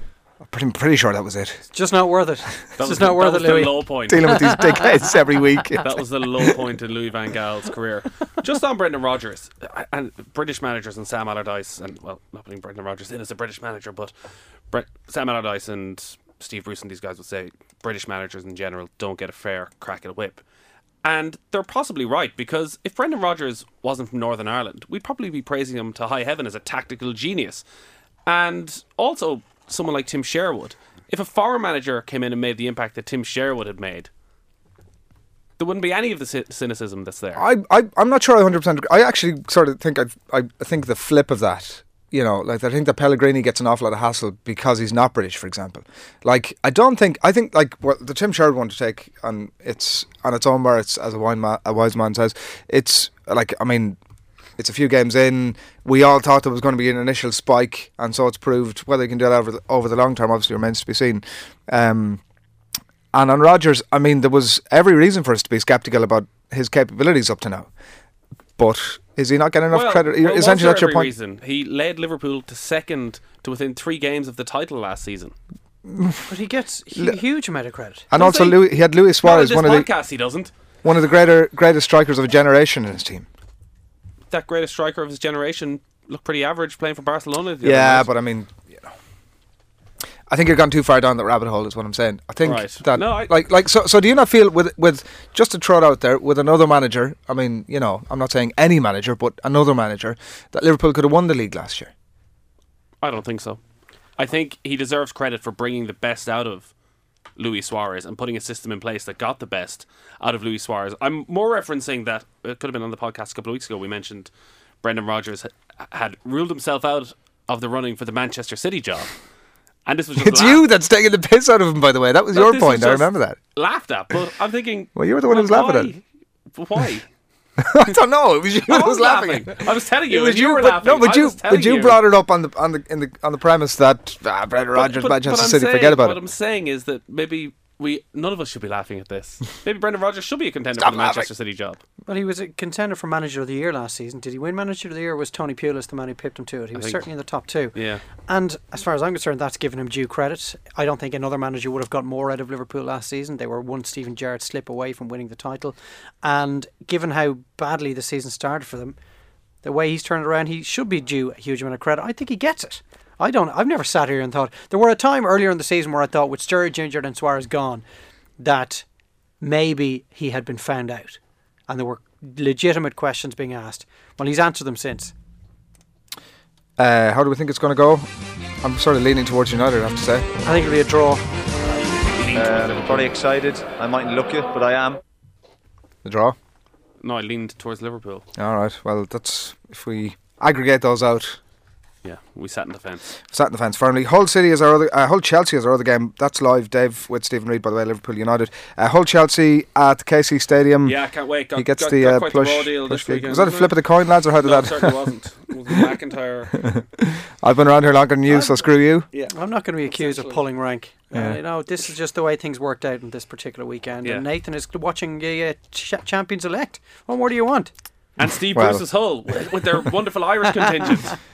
I'm pretty, pretty sure that was it. It's just not worth it. That It's was just the- not worth that it, was the Louis. low point. Dealing with these dickheads every week. that was the low point in Louis Van Gaal's career. Just on Brendan Rodgers and British managers and Sam Allardyce, and well, not putting Brendan Rodgers in as a British manager, but Bre- Sam Allardyce and Steve Bruce and these guys would say British managers in general don't get a fair crack at a whip. And they're possibly right because if Brendan Rodgers wasn't from Northern Ireland, we'd probably be praising him to high heaven as a tactical genius. And also, someone like Tim Sherwood. If a foreign manager came in and made the impact that Tim Sherwood had made, there wouldn't be any of the cy- cynicism that's there. I, I, I'm not sure I 100% agree. I actually sort of think I, I think the flip of that, you know, like I think that Pellegrini gets an awful lot of hassle because he's not British, for example. Like, I don't think, I think, like, what the Tim Sherwood one to take on its, on its own merits, as a, wine ma- a wise man says, it's, like, I mean, It's a few games in. We all thought there was going to be an initial spike, and so it's proved whether he can do that over the, over the long term. Obviously, remains to be seen. Um, and on Rodgers, I mean, there was every reason for us to be sceptical about his capabilities up to now. But is he not getting enough Well, credit? well, was Essentially, that's your point. Reason? He led Liverpool to second to within three games of the title last season. But he gets a huge amount of credit. And Does also, he? Louis, he had Luis Not on Suarez, one of the he doesn't. one of the greater greatest strikers of a generation in his team. That greatest striker of his generation looked pretty average playing for Barcelona. the Yeah, but I mean, you know, I think you've gone too far down that rabbit hole. Is what I'm saying. I think Right. that No, I- like like so. So do you not feel with with just to throw it out there with another manager? I mean, you know, I'm not saying any manager, but another manager that Liverpool could have won the league last year. I don't think so. I think he deserves credit for bringing the best out of Luis Suarez and putting a system in place that got the best out of Luis Suarez. I'm more referencing that it could have been on the podcast a couple of weeks ago. We mentioned Brendan Rodgers had ruled himself out of the running for the Manchester City job, and this was It's laughed- you that's taking the piss out of him, by the way. That was your point. I remember that. Laughed at, but I'm thinking. Well, you were the one who was well, laughing why? Why? I don't know. It was you I was laughing. laughing. I was telling you, It was and you were but, laughing. No, but you, but you you. brought it up on the on the in the on the premise that ah, Brendan Rodgers, but, Manchester City, saying, forget about what it. What I'm saying is that maybe we none of us should be laughing at this. Maybe Brendan Rodgers should be a contender Stop for the Manchester City job. Well, he was a contender for Manager of the Year last season. Did he win Manager of the Year? Or was Tony Pulis the man who pipped him to it? He I was think- certainly in the top two. Yeah. And as far as I'm concerned, that's given him due credit. I don't think another manager would have got more out of Liverpool last season. They were one Steven Gerrard slip away from winning the title. And given how badly the season started for them, the way he's turned it around, he should be due a huge amount of credit. I think he gets it. I don't. I've never sat here and thought there were a time earlier in the season where I thought with Sturridge injured and Suarez gone, that maybe he had been found out, and there were legitimate questions being asked. Well, he's answered them since. Uh, how do we think it's going to go? I'm sort of leaning towards United. I have to say. I think it'll be a draw. Um, probably excited. I mightn't look you, but I am. The draw. No, I leaned towards Liverpool. All right. Well, that's if we aggregate those out. Yeah, we sat in the fence. Sat in the fence firmly. Hull City is our other. Uh, Hull Chelsea is our other game. That's live, Dave, with Stephen Reed. By the way, Liverpool United. Uh, Hull Chelsea at the KC Stadium. Yeah, I can't wait. Got, he gets got, the got uh, quite plush. the deal plush this weekend. Was that a wasn't flip of the coin, lads, or how did no, that? it certainly wasn't. It was McIntyre. I've been around here longer than you, so screw you. Yeah. I'm not going to be accused of pulling rank. Yeah. Uh, you know, this is just the way things worked out in this particular weekend. Yeah. And Nathan is watching the uh, ch- champions elect. What more do you want? And Steve Well. Bruce's Hull with, with their wonderful Irish contingent.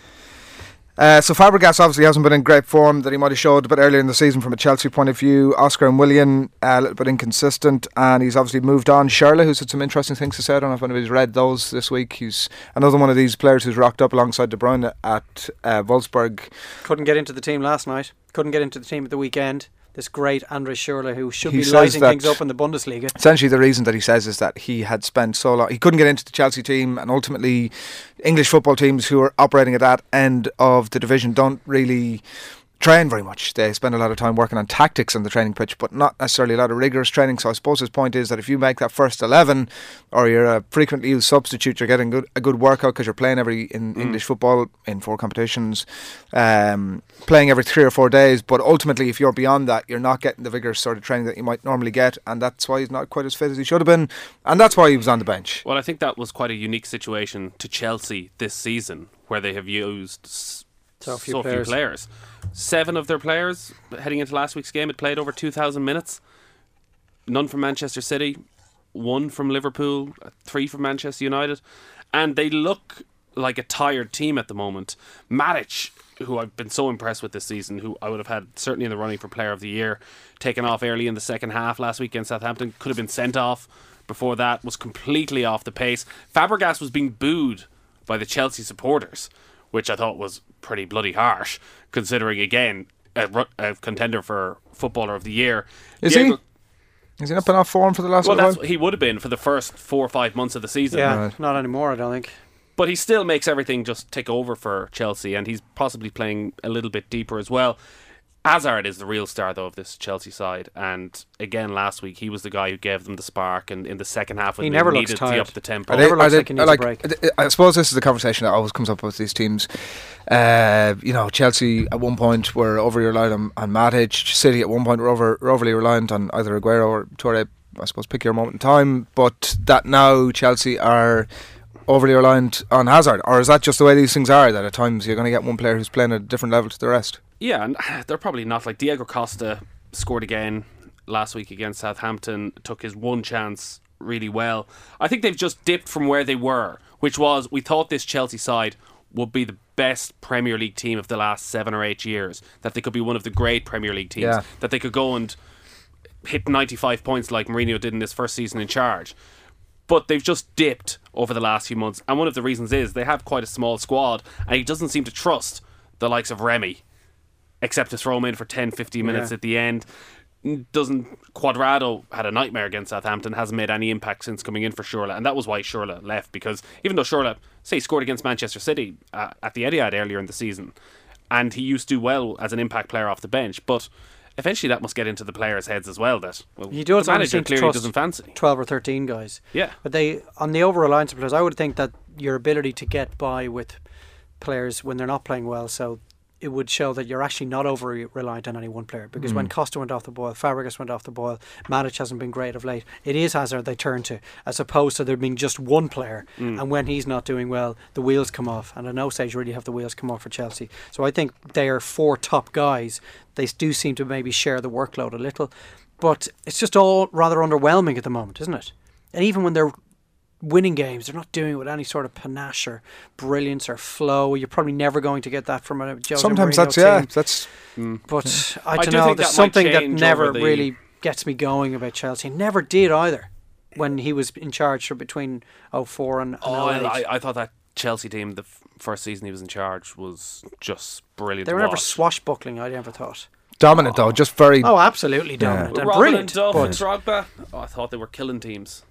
Uh, so Fabregas obviously hasn't been in great form that he might have showed a bit earlier in the season from a Chelsea point of view. Oscar and Willian uh, a little bit inconsistent, and he's obviously moved on. Schürrle, who's had some interesting things to say. I don't know if anybody's read those this week. He's another one of these players who's rocked up alongside De Bruyne at uh, Wolfsburg. Couldn't get into the team last night. Couldn't get into the team at the weekend. This great Andre Schürrle, who should He be lighting things up in the Bundesliga. Essentially, the reason that he says is that he had spent so long, he couldn't get into the Chelsea team, and ultimately, English football teams who are operating at that end of the division don't really train very much. They spend a lot of time working on tactics on the training pitch, but not necessarily a lot of rigorous training. So I suppose his point is that if you make that first eleven, or you're a frequently used substitute, you're getting good, a good workout because you're playing every in Mm. English football in four competitions, um, playing every three or four days. But ultimately, if you're beyond that, you're not getting the vigorous sort of training that you might normally get, and that's why he's not quite as fit as he should have been, and that's why he was on the bench. Well, I think that was quite a unique situation to Chelsea this season, where they have used s- So few so players. few players. Seven of their players heading into last week's game had played over 2,000 minutes. None from Manchester City, one from Liverpool, three from Manchester United, and they look like a tired team at the moment. Matic, who I've been so impressed with this season, who I would have had certainly in the running for Player of the Year, taken off early in the second half last week against Southampton, could have been sent off. Before that, was completely off the pace. Fabregas was being booed by the Chelsea supporters, which I thought was pretty bloody harsh, considering again a, a contender for Footballer of the Year. Is Diego- he? Has he not been off form for the last well, that's while? he would have been for the first four or five months of the season. Yeah, not anymore, I don't think. But he still makes everything just take over for Chelsea, and he's possibly playing a little bit deeper as well. Hazard is the real star, though, of this Chelsea side. And again, last week, he was the guy who gave them the spark. And in the second half, when He they never looks needed to tired. up the tempo. Are they- are they- like, I- I suppose this is the conversation that always comes up with these teams. Uh, you know, Chelsea at one point were overly reliant on, on Matic. City at one point were over, were overly reliant on either Aguero or Toure. I suppose pick your moment in time. But that now Chelsea are overly reliant on Hazard, or is that just the way these things are? That at times you're going to get one player who's playing at a different level to the rest. Yeah, and they're probably not like Diego Costa scored again last week against Southampton, took his one chance really well. I think they've just dipped from where they were, which was we thought this Chelsea side would be the best Premier League team of the last seven or eight years, that they could be one of the great Premier League teams, Yeah. that they could go and hit 95 points like Mourinho did in his first season in charge. But they've just dipped over the last few months, and one of the reasons is they have quite a small squad, and he doesn't seem to trust the likes of Remy, except to throw him in for 10, 15 minutes Yeah. at the end. Doesn't Cuadrado had a nightmare against Southampton? Hasn't made any impact since coming in for Schürrle, and that was why Schürrle left. Because even though Schürrle, say, scored against Manchester City uh, at the Etihad earlier in the season, and he used to do well as an impact player off the bench, but eventually that must get into the players' heads as well. That well, He does the manager seem to clearly trust doesn't fancy. twelve or thirteen guys. Yeah. but they on the over reliance of players. I would think that your ability to get by with players when they're not playing well, so it would show that you're actually not over reliant on any one player. Because when Mm. Costa went off the boil, Fabregas went off the boil, Matic hasn't been great of late. It is Hazard they turn to, as opposed to there being just one player. Mm. And when he's not doing well, the wheels come off. And at no stage really have the wheels come off for Chelsea. So I think they are four top guys. They do seem to maybe share the workload a little, but it's just all rather underwhelming at the moment, isn't it? And even when they're winning games, they're not doing it with any sort of panache or brilliance or flow. You're probably never going to get that from a Jose Sometimes Mourinho that's yeah, team. that's. Mm, but I I don't do know. There's that something that never the- really gets me going about Chelsea. Never did either when he was in charge for between 04 and, and Oh, 08. I, I thought that Chelsea team, the f- first season he was in charge, was just brilliant. they were never swashbuckling. I never thought. Dominant though, just very. Oh, absolutely Yeah. dominant and Robben brilliant. and Duff but and Drogba. Oh, I thought they were killing teams.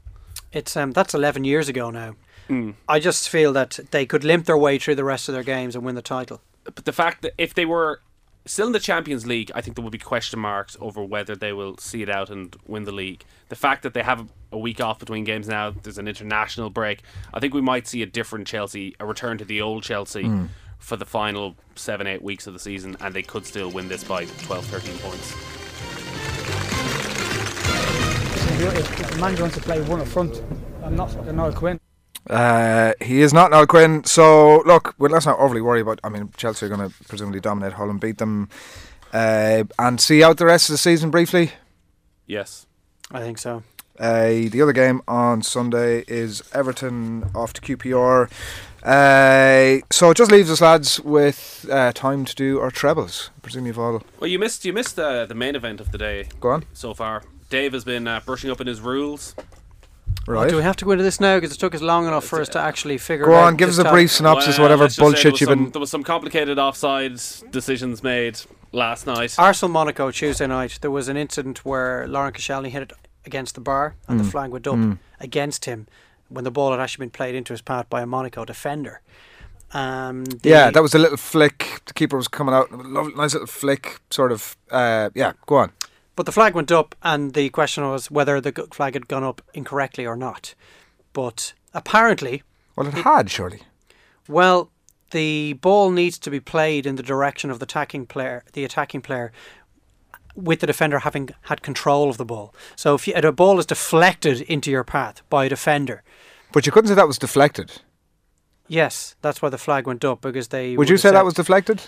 It's um that's eleven years ago now. Mm. I just feel that they could limp their way through the rest of their games and win the title. But the fact that if they were still in the Champions League, I think there would be question marks over whether they will see it out and win the league. The fact that they have a week off between games now, there's an international break. I think we might see a different Chelsea, a return to the old Chelsea Mm. for the final seven, eight weeks of the season, and they could still win this by 12, 13 points. If, if the manager wants to play one up front, I'm not fucking Niall Quinn. Uh, he is not Niall Quinn. So look, well, let's not overly worry about. I mean, Chelsea are going to presumably dominate Hull and beat them, uh, and see out the rest of the season briefly. Yes. I think so. Uh, the other game on Sunday is Everton off to QPR. Uh, so it just leaves us, lads, with uh, time to do our trebles. I presume you've all. Well, you missed you missed uh, the main event of the day. Go on. So far, Dave has been uh, brushing up on his rules. Right. Do we have to go into this now because it took us long enough for us to actually figure Go it out? on, give us a time? brief synopsis Well, whatever let's just say bullshit was you've some- been. There was some complicated offside decisions made last night. Arsenal Monaco Tuesday night. There was an incident where Laurent Koscielny hit it against the bar and the Mm. flag went up Mm. against him when the ball had actually been played into his path by a Monaco defender. Um, the- Yeah, that was a little flick. The keeper was coming out. Lovely, nice little flick, sort of. Uh, yeah, go on. But the flag went up, and the question was whether the flag had gone up incorrectly or not. But apparently, Well, it had surely. well, the ball needs to be played in the direction of the attacking player, the attacking player, with the defender having had control of the ball. So if, you, if a ball is deflected into your path by a defender, But you couldn't say that was deflected. yes, that's why the flag went up because they. Would you have say that was deflected?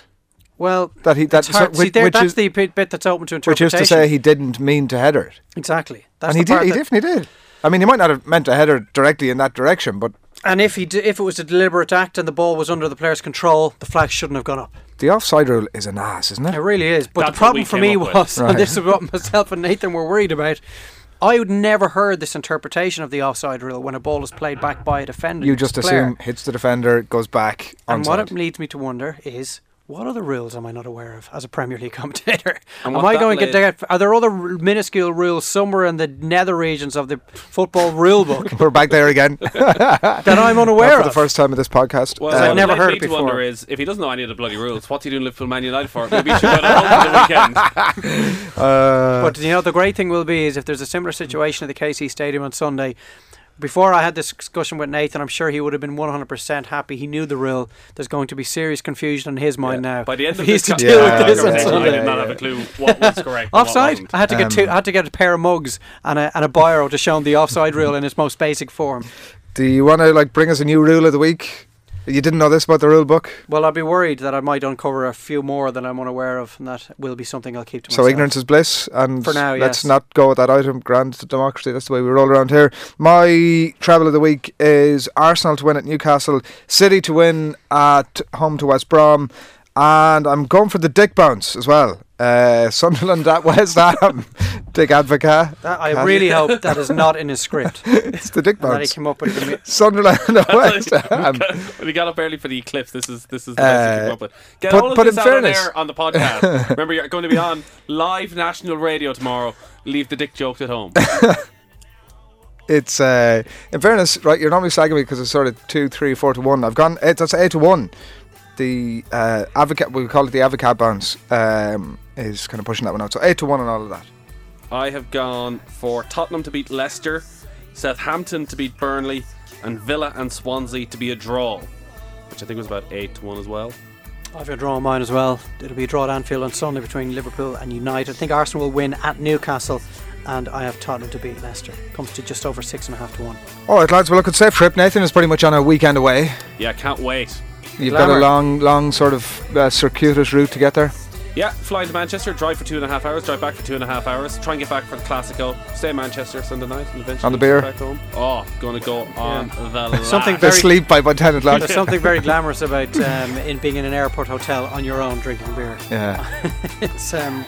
Well, that he that it's hard. so- See, there, which that's is, the bit, bit that's open to interpretation. which is to say he didn't mean to header it, exactly. That's and he did. He definitely did. I mean, he might not have meant to header directly in that direction, but And if he d- if it was a deliberate act and the ball was under the player's control, the flag shouldn't have gone up. the offside rule is an ass, isn't it? It really is. But That's the problem for me was, Right. and this is what myself and Nathan were worried about. I would never heard this interpretation of the offside rule when a ball is played back by a defender. You just assume hits the defender, goes back. And what it leads me to wonder is. What other rules am I not aware of as a Premier League commentator? And Am I going to led- get? Are there other minuscule rules somewhere in the nether regions of the football rule book We're back there again. that I'm unaware Not for of? the first time of this podcast. Well, I've never led heard me it to wonder is if he doesn't know any of the bloody rules, what's he doing Liverpool Man United for? Maybe he should go to for the weekend. Uh, But you know, the great thing will be is if there's a similar situation at the KC Stadium on Sunday. Before I had this discussion with Nathan, I'm sure he would have been 100% happy. He knew the rule. There's going to be serious confusion in his mind now. By the end if of he this has to co- deal Yeah, with this on conversation, I Sunday. I did not have a clue what was correct. Offside. I had to get two, Um, I had to get a pair of mugs and a, and a biro to show him the offside rule in its most basic form. Do you want to like bring us a new rule of the week? You didn't know this about the rule book, Well, I'd be worried that I might uncover a few more than I'm unaware of, and that will be something I'll keep to myself. so ignorance is bliss. And For now, let's yes. not go with that item. Grand democracy. That's the way we roll around here. My travel of the week is Arsenal to win at Newcastle, City to win at home to West Brom, and I'm going for the Dick bounce as well. Uh, Sunderland at West Ham. Dick Advocaat. That, I really hope that is not in his script. it's the Dick and that he came up with it. Sunderland at West Ham. when he got up early for the eclipse, this is this is the best you Uh, came up with. Get but- all of but this in out fairness- on air on the podcast. Remember, you're going to be on live national radio tomorrow. Leave the dick jokes at home. It's uh, in fairness, right? You're normally slagging me because it's sort of two, three, four to one. I've gone. Eight, that's eight to one. The uh, advocate, we call it the advocate bounce, um, is kind of pushing that one out. So eight to one and all of that. I have gone for Tottenham to beat Leicester, Southampton to beat Burnley, and Villa and Swansea to be a draw, which I think was about eight to one as well. I've got a draw on mine as well. It'll be a draw at Anfield on Sunday between Liverpool and United. I think Arsenal will win at Newcastle, and I have Tottenham to beat Leicester. Comes to just over six and a half to one. All right, lads. Well, look, it's safe trip. Nathan is pretty much on a weekend away. Yeah, can't wait. You've got a long, long sort of uh, circuitous route to get there. Yeah, fly to Manchester, drive for two and a half hours, drive back for two and a half hours, try and get back for the Classico, stay in Manchester Sunday night, and eventually On the beer. get back home. Oh, gonna go on the Something lash. They sleep by about ten o'clock. There's something very glamorous about um, in being in an airport hotel on your own drinking beer. Yeah. it's um,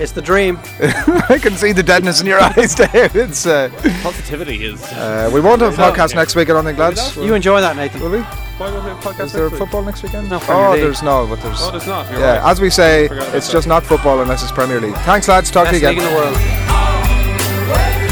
it's the dream. I can see the deadness in your eyes, Dave. It's. Uh, Positivity is. uh, we won't have a podcast next week, I don't think, lads. You enjoy that, Nathan. Will we? Why won't we have a podcast Is there next week? football next weekend? No, Premier oh, League. there's no, but there's. Oh, there's not. You're yeah, right. as we say, Forgot about it's that. just not football unless it's Premier League. Thanks, lads. Talk Best to you league again. in the world.